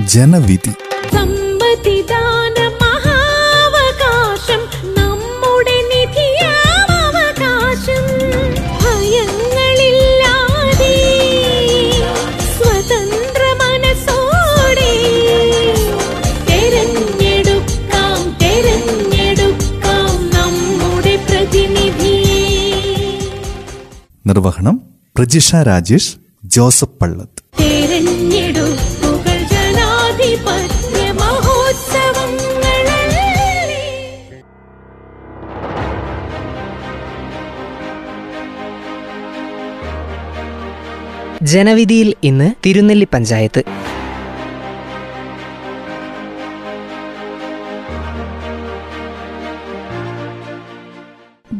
ജനവിധി. നിർവഹണം പ്രജിഷ രാജേഷ് ജോസഫ് പള്ളത്ത്. ജനവിധിയിൽ ഇന്ന് തിരുനെല്ലി പഞ്ചായത്ത്.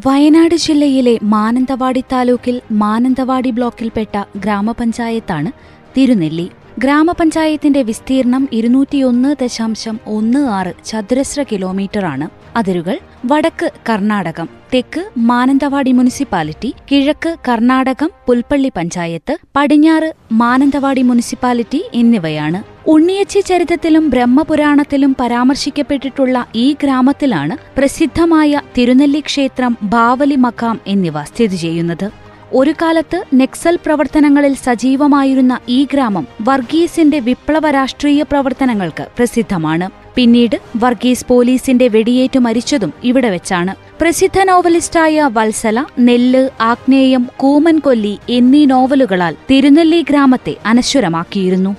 വയനാട് ജില്ലയിലെ മാനന്തവാടി താലൂക്കിൽ മാനന്തവാടി ബ്ലോക്കിൽപ്പെട്ട ഗ്രാമപഞ്ചായത്താണ് തിരുനെല്ലി. ഗ്രാമപഞ്ചായത്തിന്റെ വിസ്തീർണം ഇരുന്നൂറ്റിയൊന്ന് ദശാംശം ഒന്ന് ആറ് ചതുരശ്ര കിലോമീറ്ററാണ് അതിരുകൾ വടക്ക് കർണാടകം തെക്ക് മാനന്തവാടി മുനിസിപ്പാലിറ്റി കിഴക്ക് കർണാടകം പുൽപ്പള്ളി പഞ്ചായത്ത് പടിഞ്ഞാറ് മാനന്തവാടി മുനിസിപ്പാലിറ്റി എന്നിവയാണ്. ഉണ്ണിയച്ചി ചരിതത്തിലും ബ്രഹ്മപുരാണത്തിലും പരാമർശിക്കപ്പെട്ടിട്ടുള്ള ഈ ഗ്രാമത്തിലാണ് പ്രസിദ്ധമായ തിരുനെല്ലി ക്ഷേത്രം ബാവലി മക്കാം എന്നിവ സ്ഥിതി ചെയ്യുന്നത്. ഒരു കാലത്ത് നെക്സൽ പ്രവർത്തനങ്ങളിൽ സജീവമായിരുന്ന ഈ ഗ്രാമം വർഗീസിന്റെ വിപ്ലവ രാഷ്ട്രീയ പ്രവർത്തനങ്ങൾക്ക് പ്രസിദ്ധമാണ്. പിന്നീട് വർഗീസ് പോലീസിന്റെ വെടിയേറ്റു മരിച്ചതും ഇവിടെ വെച്ചാണ്. പ്രസിദ്ധ നോവലിസ്റ്റായ വത്സല നെല്ല് ആഗ്നേയം കൂമൻകൊല്ലി എന്നീ നോവലുകളാൽ തിരുനെല്ലി ഗ്രാമത്തെ അനശ്വരമാക്കിയിരുന്നു.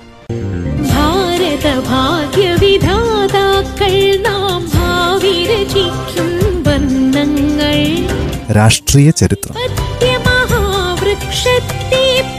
ഭാരത ഭാഗ്യവിധാതാക്കൾ നാം ഭാവി രചിക്കും രാഷ്ട്രീയ ചരിത്രം. സത്യമഹാവൃക്ഷത്തെ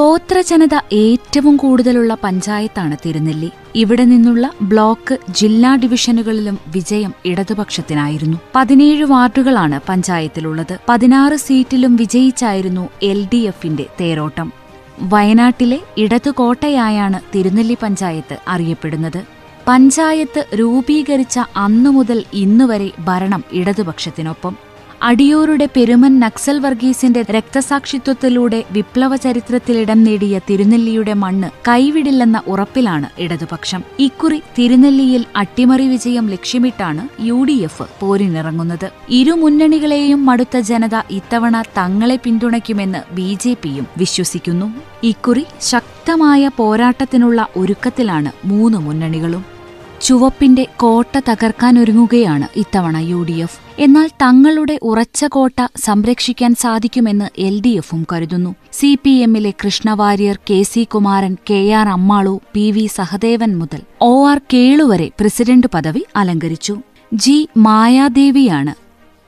ഗോത്രജനത ഏറ്റവും കൂടുതലുള്ള പഞ്ചായത്താണ് തിരുനെല്ലി. ഇവിടെ നിന്നുള്ള ബ്ലോക്ക് ജില്ലാ ഡിവിഷനുകളിലും വിജയം ഇടതുപക്ഷത്തിനായിരുന്നു. പതിനേഴ് വാർഡുകളാണ് പഞ്ചായത്തിലുള്ളത്. പതിനാറ് സീറ്റിലും വിജയിച്ചായിരുന്നു എൽ ഡി എഫിന്റെ തേരോട്ടം. വയനാട്ടിലെ ഇടതുകോട്ടയായാണ് തിരുനെല്ലി പഞ്ചായത്ത് അറിയപ്പെടുന്നത്. പഞ്ചായത്ത് രൂപീകരിച്ച അന്നു മുതൽ ഇന്നുവരെ ഭരണം ഇടതുപക്ഷത്തിനൊപ്പം. അടിയോരുടെ പെരുമൻ നക്സൽ വർഗീസിന്റെ രക്തസാക്ഷിത്വത്തിലൂടെ വിപ്ലവ ചരിത്രത്തിലിടം നേടിയ തിരുനെല്ലിയുടെ മണ്ണ് കൈവിടില്ലെന്ന ഉറപ്പിലാണ് ഇടതുപക്ഷം. ഇക്കുറി തിരുനെല്ലിയിൽ അട്ടിമറി വിജയം ലക്ഷ്യമിട്ടാണ് യു ഡി എഫ് പോരിനിറങ്ങുന്നത്. ഇരു മുന്നണികളെയും മടുത്ത ജനത ഇത്തവണ തങ്ങളെ പിന്തുണയ്ക്കുമെന്ന് ബി ജെ പിയും വിശ്വസിക്കുന്നു. ഇക്കുറി ശക്തമായ പോരാട്ടത്തിനുള്ള ഒരുക്കത്തിലാണ് മൂന്ന് മുന്നണികളും. ചുവപ്പിന്റെ കോട്ട തകർക്കാനൊരുങ്ങുകയാണ് ഇത്തവണ യു ഡി എഫ്. എന്നാൽ തങ്ങളുടെ ഉറച്ച കോട്ട സംരക്ഷിക്കാൻ സാധിക്കുമെന്ന് എൽ ഡി എഫും കരുതുന്നു. സി പി എമ്മിലെ Krishna Variyar K C Kumaran K R Ammalu P V Sahadevan മുതൽ ഒ ആർ കേളു വരെ പ്രസിഡന്റ് പദവി അലങ്കരിച്ചു. ജി മായാദേവിയാണ്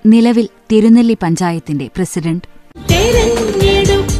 നിലവിൽ തിരുനെല്ലി പഞ്ചായത്തിന്റെ പ്രസിഡന്റ്. തെരഞ്ഞെടുക്കാം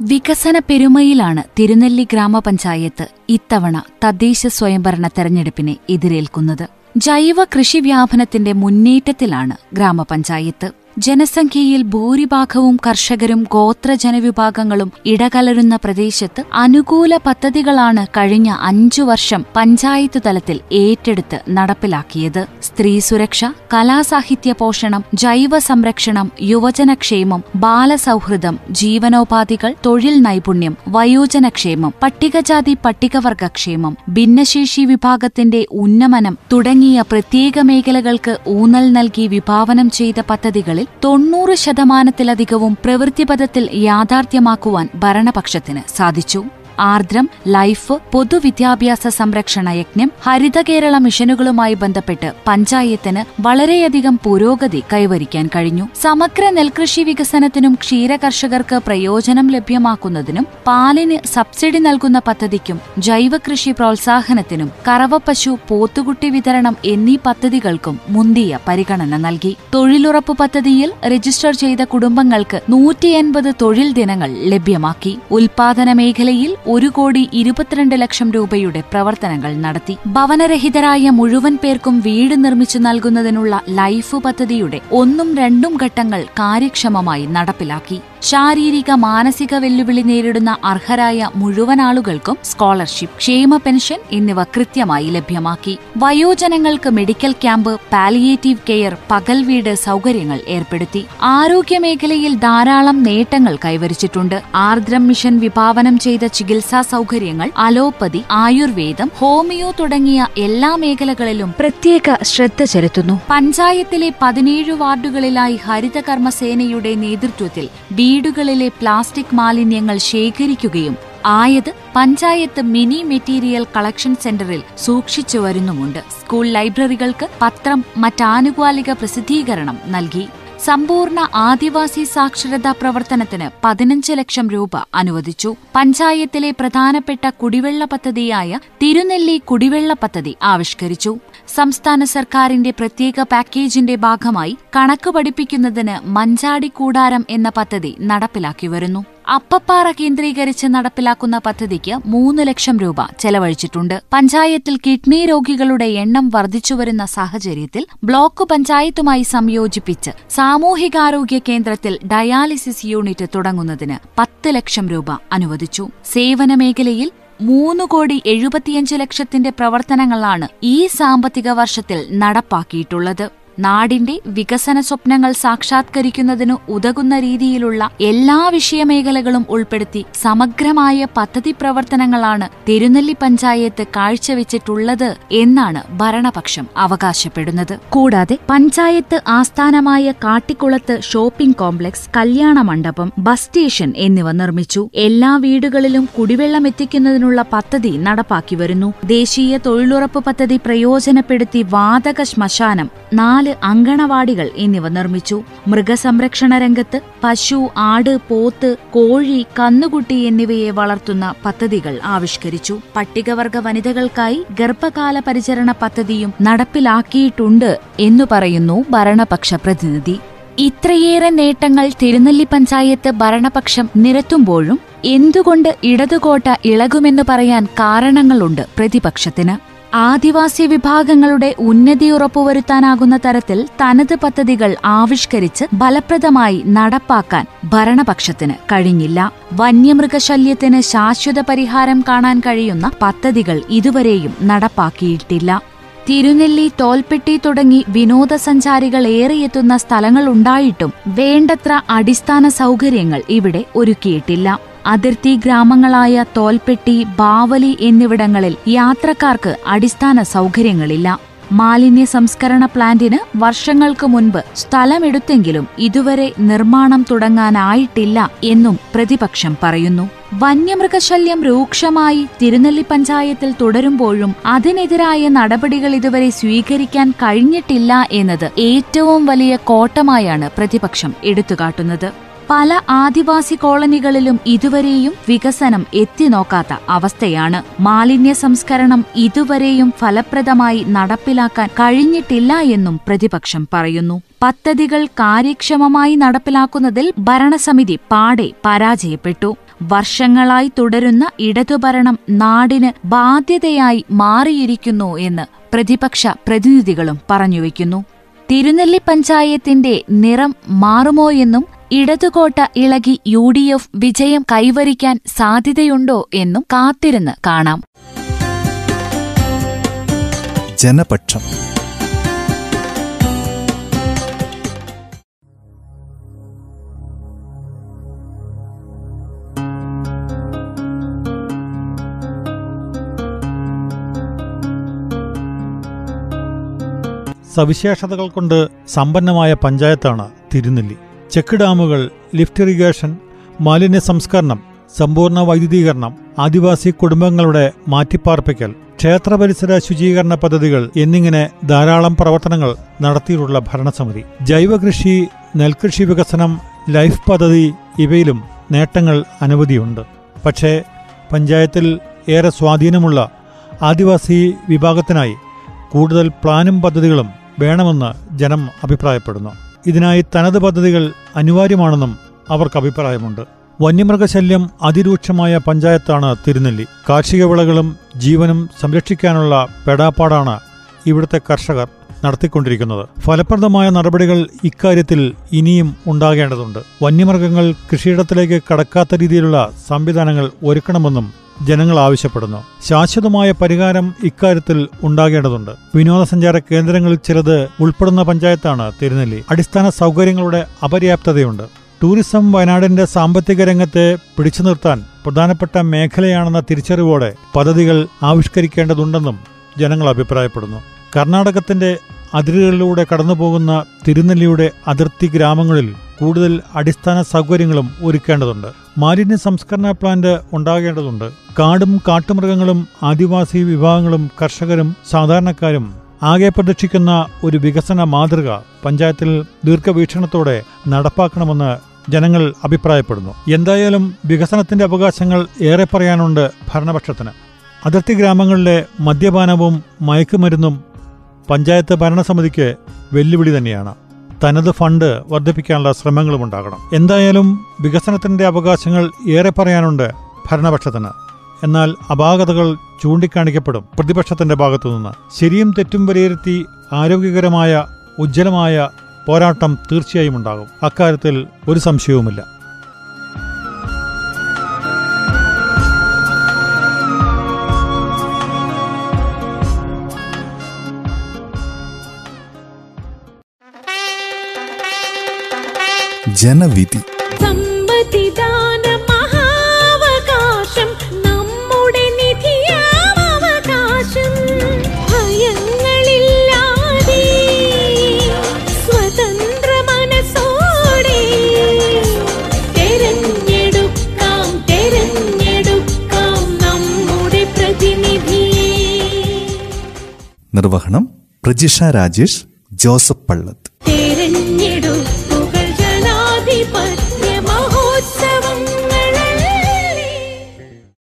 വികസന പെരുമയിലാണ് തിരുനെല്ലി ഗ്രാമപഞ്ചായത്ത് ഇത്തവണ തദ്ദേശ സ്വയംഭരണ തെരഞ്ഞെടുപ്പിനെ എതിരേൽക്കുന്നത്. ജൈവ കൃഷി വ്യാപനത്തിന്റെ മുന്നേറ്റത്തിലാണ് ഗ്രാമപഞ്ചായത്ത്. ജനസംഖ്യയിൽ ഭൂരിഭാഗവും കർഷകരും ഗോത്രജനവിഭാഗങ്ങളും ഇടകലരുന്ന പ്രദേശത്ത് അനുകൂല പദ്ധതികളാണ് കഴിഞ്ഞ അഞ്ചു വർഷം പഞ്ചായത്ത് തലത്തിൽ ഏറ്റെടുത്ത് നടപ്പിലാക്കിയത്. സ്ത്രീ സുരക്ഷ കലാസാഹിത്യ പോഷണം ജൈവ സംരക്ഷണം യുവജനക്ഷേമം ബാലസൗഹൃദം ജീവനോപാധികൾ തൊഴിൽ നൈപുണ്യം വയോജനക്ഷേമം പട്ടികജാതി പട്ടികവർഗക്ഷേമം ഭിന്നശേഷി വിഭാഗത്തിന്റെ ഉന്നമനം തുടങ്ങിയ പ്രത്യേക മേഖലകൾക്ക് ഊന്നൽ നൽകി വിഭാവനം ചെയ്ത പദ്ധതികളിൽ തൊണ്ണൂറ് ശതമാനത്തിലധികവും പ്രവൃത്തിപഥത്തിൽ യാഥാർത്ഥ്യമാക്കുവാൻ ഭരണപക്ഷത്തിന് സാധിച്ചു. ആർദ്രം ലൈഫ് പൊതുവിദ്യാഭ്യാസ സംരക്ഷണ യജ്ഞം ഹരിത കേരള മിഷനുകളുമായി ബന്ധപ്പെട്ട് പഞ്ചായത്തിന് വളരെയധികം പുരോഗതി കൈവരിക്കാൻ കഴിഞ്ഞു. സമഗ്ര നെൽകൃഷി വികസനത്തിനും ക്ഷീരകർഷകർക്ക് പ്രയോജനം ലഭ്യമാക്കുന്നതിനും പാലിന് സബ്സിഡി നൽകുന്ന പദ്ധതിക്കും ജൈവകൃഷി പ്രോത്സാഹനത്തിനും കറവപ്പശു പോത്തുകുട്ടി വിതരണം എന്നീ പദ്ധതികൾക്കും മുന്തിയ പരിഗണന നൽകി. തൊഴിലുറപ്പ് പദ്ധതിയിൽ രജിസ്റ്റർ ചെയ്ത കുടുംബങ്ങൾക്ക് നൂറ്റി തൊഴിൽ ദിനങ്ങൾ ലഭ്യമാക്കി. ഉൽപാദന മേഖലയിൽ ഒരു കോടി ഇരുപത്തിരണ്ട് ലക്ഷം രൂപയുടെ പ്രവർത്തനങ്ങൾ നടത്തി. ഭവനരഹിതരായ മുഴുവൻ പേർക്കും വീട് നിർമ്മിച്ചു നൽകുന്നതിനുള്ള ലൈഫ് പദ്ധതിയുടെ ഒന്നും രണ്ടും ഘട്ടങ്ങൾ കാര്യക്ഷമമായി നടപ്പിലാക്കി. ശാരീരിക മാനസിക വെല്ലുവിളി നേരിടുന്ന അർഹരായ മുഴുവൻ ആളുകൾക്കും സ്കോളർഷിപ്പ് ക്ഷേമ പെൻഷൻ എന്നിവ കൃത്യമായി ലഭ്യമാക്കി. വയോജനങ്ങൾക്ക് മെഡിക്കൽ ക്യാമ്പ് പാലിയേറ്റീവ് കെയർ പകൽ വീട് സൗകര്യങ്ങൾ ഏർപ്പെടുത്തി. ആരോഗ്യമേഖലയിൽ ധാരാളം നേട്ടങ്ങൾ കൈവരിച്ചിട്ടുണ്ട്. ആർദ്രം മിഷൻ വിഭാവനം ചെയ്ത ചികിത്സാ സൗകര്യങ്ങൾ അലോപ്പതി ആയുർവേദം ഹോമിയോ തുടങ്ങിയ എല്ലാ മേഖലകളിലും പ്രത്യേക ശ്രദ്ധ ചെലുത്തുന്നു. പഞ്ചായത്തിലെ പതിനേഴ് വാർഡുകളിലായി ഹരിതകർമ്മസേനയുടെ നേതൃത്വത്തിൽ വീടുകളിലെ പ്ലാസ്റ്റിക് മാലിന്യങ്ങൾ ശേഖരിക്കുകയും ആയത് പഞ്ചായത്ത് മിനി മെറ്റീരിയൽ കളക്ഷൻ സെന്ററിൽ സൂക്ഷിച്ചു വരുന്നുമുണ്ട്. സ്കൂൾ ലൈബ്രറികൾക്ക് പത്രം മറ്റാനുകാലിക പ്രസിദ്ധീകരണം നൽകി. സമ്പൂർണ ആദിവാസി സാക്ഷരതാ പ്രവർത്തനത്തിന് പതിനഞ്ച് ലക്ഷം രൂപ അനുവദിച്ചു. പഞ്ചായത്തിലെ പ്രധാനപ്പെട്ട കുടിവെള്ള പദ്ധതിയായ തിരുനെല്ലി കുടിവെള്ള പദ്ധതി ആവിഷ്കരിച്ചു. സംസ്ഥാന സർക്കാരിന്റെ പ്രത്യേക പാക്കേജിന്റെ ഭാഗമായി കണക്ക് പഠിപ്പിക്കുന്നതിന് മഞ്ചാടി കൂടാരം എന്ന പദ്ധതി നടപ്പിലാക്കി വരുന്നു. അപ്പപ്പാറ കേന്ദ്രീകരിച്ച് നടപ്പിലാക്കുന്ന പദ്ധതിക്ക് മൂന്ന് ലക്ഷം രൂപ ചെലവഴിച്ചിട്ടുണ്ട്. പഞ്ചായത്തിൽ കിഡ്നി രോഗികളുടെ എണ്ണം വർദ്ധിച്ചുവരുന്ന സാഹചര്യത്തിൽ ബ്ലോക്ക് പഞ്ചായത്തുമായി സംയോജിപ്പിച്ച് സാമൂഹികാരോഗ്യ കേന്ദ്രത്തിൽ ഡയാലിസിസ് യൂണിറ്റ് തുടങ്ങുന്നതിന് പത്ത് ലക്ഷം രൂപ അനുവദിച്ചു. സേവന മേഖലയിൽ മൂന്ന് കോടി എഴുപത്തിയഞ്ച് ലക്ഷത്തിന്റെ പ്രവർത്തനങ്ങളാണ് ഈ സാമ്പത്തിക വർഷത്തിൽ നടപ്പാക്കിയിട്ടുള്ളത്. നാടിന്റെ വികസന സ്വപ്നങ്ങൾ സാക്ഷാത്കരിക്കുന്നതിന് ഉതകുന്ന രീതിയിലുള്ള എല്ലാ വിഷയമേഖലകളും ഉൾപ്പെടുത്തി സമഗ്രമായ പദ്ധതി പ്രവർത്തനങ്ങളാണ് തിരുനെല്ലി പഞ്ചായത്ത് കാഴ്ചവെച്ചിട്ടുള്ളത് എന്നാണ് ഭരണപക്ഷം അവകാശപ്പെടുന്നത്. കൂടാതെ പഞ്ചായത്ത് ആസ്ഥാനമായ കാട്ടിക്കുളത്ത് ഷോപ്പിംഗ് കോംപ്ലക്സ് കല്യാണ മണ്ഡപം ബസ് സ്റ്റേഷൻ എന്നിവ നിർമ്മിച്ചു. എല്ലാ വീടുകളിലും കുടിവെള്ളം എത്തിക്കുന്നതിനുള്ള പദ്ധതി നടപ്പാക്കി വരുന്നു. ദേശീയ തൊഴിലുറപ്പ് പദ്ധതി പ്രയോജനപ്പെടുത്തി വാതക ശ്മശാനം നാല് അങ്കണവാടികൾ എന്നിവ നിർമ്മിച്ചു. മൃഗസംരക്ഷണ രംഗത്ത് പശു ആട് പോത്ത് കോഴി കന്നുകുട്ടി എന്നിവയെ വളർത്തുന്ന പദ്ധതികൾ ആവിഷ്കരിച്ചു. പട്ടികവർഗ വനിതകൾക്കായി ഗർഭകാല പരിചരണ പദ്ധതിയും നടപ്പിലാക്കിയിട്ടുണ്ട് എന്നു പറയുന്നു ഭരണപക്ഷ പ്രതിനിധി. ഇത്രയേറെ നേട്ടങ്ങൾ തിരുനെല്ലി പഞ്ചായത്ത് ഭരണപക്ഷം നിരത്തുമ്പോഴും എന്തുകൊണ്ട് ഇടതുകോട്ട ഇളകുമെന്ന് പറയാൻ കാരണങ്ങളുണ്ട് പ്രതിപക്ഷത്തിന്. ആദിവാസി വിഭാഗങ്ങളുടെ ഉന്നതി ഉറപ്പുവരുത്താനാകുന്ന തരത്തിൽ തനത് പദ്ധതികൾ ആവിഷ്കരിച്ച് ഫലപ്രദമായി നടപ്പാക്കാൻ ഭരണപക്ഷത്തിന് കഴിഞ്ഞില്ല. വന്യമൃഗശല്യത്തിന് ശാശ്വത പരിഹാരം കാണാൻ കഴിയുന്ന പദ്ധതികൾ ഇതുവരെയും നടപ്പാക്കിയിട്ടില്ല. തിരുനെല്ലി തോൽപ്പെട്ടി തുടങ്ങി വിനോദസഞ്ചാരികൾ ഏറെയെത്തുന്ന സ്ഥലങ്ങളുണ്ടായിട്ടും വേണ്ടത്ര അടിസ്ഥാന സൗകര്യങ്ങൾ ഇവിടെ ഒരുക്കിയിട്ടില്ല. അതിർത്തി ഗ്രാമങ്ങളായ തോൽപ്പെട്ടി ബാവലി എന്നിവിടങ്ങളിൽ യാത്രക്കാർക്ക് അടിസ്ഥാന സൗകര്യങ്ങളില്ല. മാലിന്യ സംസ്കരണ പ്ലാന്റിന് വർഷങ്ങൾക്ക് മുൻപ് സ്ഥലമെടുത്തെങ്കിലും ഇതുവരെ നിർമ്മാണം തുടങ്ങാനായിട്ടില്ല എന്നും പ്രതിപക്ഷം പറയുന്നു. വന്യമൃഗശല്യം രൂക്ഷമായി തിരുനെല്ലി പഞ്ചായത്തിൽ തുടരുമ്പോഴും അതിനെതിരായ നടപടികൾ ഇതുവരെ സ്വീകരിക്കാൻ കഴിഞ്ഞിട്ടില്ല എന്നത് ഏറ്റവും വലിയ കോട്ടമായാണ് പ്രതിപക്ഷം എടുത്തുകാട്ടുന്നത്. പല ആദിവാസി കോളനികളിലും ഇതുവരെയും വികസനം എത്തിനോക്കാത്ത അവസ്ഥയാണ് മാലിന്യ സംസ്കരണം ഇതുവരെയും ഫലപ്രദമായി നടപ്പിലാക്കാൻ കഴിഞ്ഞിട്ടില്ല എന്നും പ്രതിപക്ഷം പറയുന്നു. പദ്ധതികൾ കാര്യക്ഷമമായി നടപ്പിലാക്കുന്നതിൽ ഭരണസമിതി പാടെ പരാജയപ്പെട്ടു. വർഷങ്ങളായി തുടരുന്ന ഇടതുഭരണം നാടിന് ബാധ്യതയായി മാറിയിരിക്കുന്നു എന്ന് പ്രതിപക്ഷ പ്രതിനിധികളും പറഞ്ഞുവെക്കുന്നു തിരുനെല്ലി പഞ്ചായത്തിന്റെ നിറം മാറുമോയെന്നും ഇടതുകോട്ട ഇളകി യു ഡി എഫ് വിജയം കൈവരിക്കാൻ സാധ്യതയുണ്ടോ എന്നും കാത്തിരുന്ന് കാണാം. ജനപക്ഷം. സവിശേഷതകൾ കൊണ്ട് സമ്പന്നമായ പഞ്ചായത്താണ് തിരുനെല്ലി. ചെക്ക് ഡാമുകൾ ലിഫ്റ്റ് ഇറിഗേഷൻ മാലിന്യ സംസ്കരണം സമ്പൂർണ വൈദ്യുതീകരണം ആദിവാസി കുടുംബങ്ങളുടെ മാറ്റിപ്പാർപ്പിക്കൽ ക്ഷേത്ര പരിസര ശുചീകരണ പദ്ധതികൾ എന്നിങ്ങനെ ധാരാളം പ്രവർത്തനങ്ങൾ നടത്തിയിട്ടുള്ള ഭരണസമിതി. ജൈവകൃഷി നെൽകൃഷി വികസനം ലൈഫ് പദ്ധതി ഇവയിലും നേട്ടങ്ങൾ അനവധിയുണ്ട്. പക്ഷേ പഞ്ചായത്തിൽ ഏറെ സ്വാധീനമുള്ള ആദിവാസി വിഭാഗത്തിനായി കൂടുതൽ പ്ലാനും പദ്ധതികളും വേണമെന്ന് ജനം അഭിപ്രായപ്പെടുന്നു. ഇതിനായി തനത് പദ്ധതികൾ അനിവാര്യമാണെന്നും അവർക്ക് അഭിപ്രായമുണ്ട്. വന്യമൃഗശല്യം അതിരൂക്ഷമായ പഞ്ചായത്താണ് തിരുനെല്ലി. കാർഷിക വിളകളും ജീവനും സംരക്ഷിക്കാനുള്ള പെടാപ്പാടാണ് ഇവിടുത്തെ കർഷകർ നടത്തിക്കൊണ്ടിരിക്കുന്നത്. ഫലപ്രദമായ നടപടികൾ ഇക്കാര്യത്തിൽ ഇനിയും ഉണ്ടാകേണ്ടതുണ്ട്. വന്യമൃഗങ്ങൾ കൃഷിയിടത്തിലേക്ക് കടക്കാത്ത രീതിയിലുള്ള സംവിധാനങ്ങൾ ഒരുക്കണമെന്നും ജനങ്ങൾ ആവശ്യപ്പെടുന്നു. ശാശ്വതമായ പരിഹാരം ഇക്കാര്യത്തിൽ ഉണ്ടാകേണ്ടതുണ്ട്. വിനോദസഞ്ചാര കേന്ദ്രങ്ങളിൽ ചിലത് ഉൾപ്പെടുന്ന പഞ്ചായത്താണ് തിരുനെല്ലി. അടിസ്ഥാന സൗകര്യങ്ങളുടെ അപര്യാപ്തതയുണ്ട്. ടൂറിസം വയനാടിന്റെ സാമ്പത്തിക രംഗത്തെ പിടിച്ചു നിർത്താൻ പ്രധാനപ്പെട്ട മേഖലയാണെന്ന തിരിച്ചറിവോടെ പദ്ധതികൾ ആവിഷ്കരിക്കേണ്ടതുണ്ടെന്നും ജനങ്ങൾ അഭിപ്രായപ്പെടുന്നു. കർണാടകത്തിന്റെ അതിരുകളിലൂടെ കടന്നുപോകുന്ന തിരുനെല്ലിയുടെ അതിർത്തി ഗ്രാമങ്ങളിൽ കൂടുതൽ അടിസ്ഥാന സൗകര്യങ്ങളും ഒരുക്കേണ്ടതുണ്ട്. മാലിന്യ സംസ്കരണ പ്ലാന്റ് ഉണ്ടാകേണ്ടതുണ്ട്. കാടും കാട്ടുമൃഗങ്ങളും ആദിവാസി വിഭാഗങ്ങളും കർഷകരും സാധാരണക്കാരും ആകെ പ്രതീക്ഷിക്കുന്ന ഒരു വികസന മാതൃക പഞ്ചായത്തിൽ ദീർഘവീക്ഷണത്തോടെ നടപ്പാക്കണമെന്ന് ജനങ്ങൾ അഭിപ്രായപ്പെടുന്നു. എന്തായാലും വികസനത്തിന്റെ അവകാശങ്ങൾ ഏറെ പറയാനുണ്ട് ഭരണപക്ഷത്തിന്. അതിർത്തി ഗ്രാമങ്ങളിലെ മദ്യപാനവും മയക്കുമരുന്നും പഞ്ചായത്ത് ഭരണസമിതിക്ക് വെല്ലുവിളി തന്നെയാണ്. തനത് ഫണ്ട് വർദ്ധിപ്പിക്കാനുള്ള ശ്രമങ്ങളും ഉണ്ടാകണം. എന്തായാലും വികസനത്തിന്റെ അവകാശങ്ങൾ ഏറെ പറയാനുണ്ട് ഭരണപക്ഷത്തിന്. എന്നാൽ അപാകതകൾ ചൂണ്ടിക്കാണിക്കപ്പെടും പ്രതിപക്ഷത്തിന്റെ ഭാഗത്തുനിന്ന്. ശരിയും തെറ്റും വിലയിരുത്തി ആരോഗ്യകരമായ ഉജ്ജ്വലമായ പോരാട്ടം തീർച്ചയായും ഉണ്ടാകും. അക്കാര്യത്തിൽ ഒരു സംശയവുമില്ല. പ്രതിനിധിയെ നിർവഹണം പ്രജിഷ രാജേഷ് ജോസഫ് പള്ളത്ത്.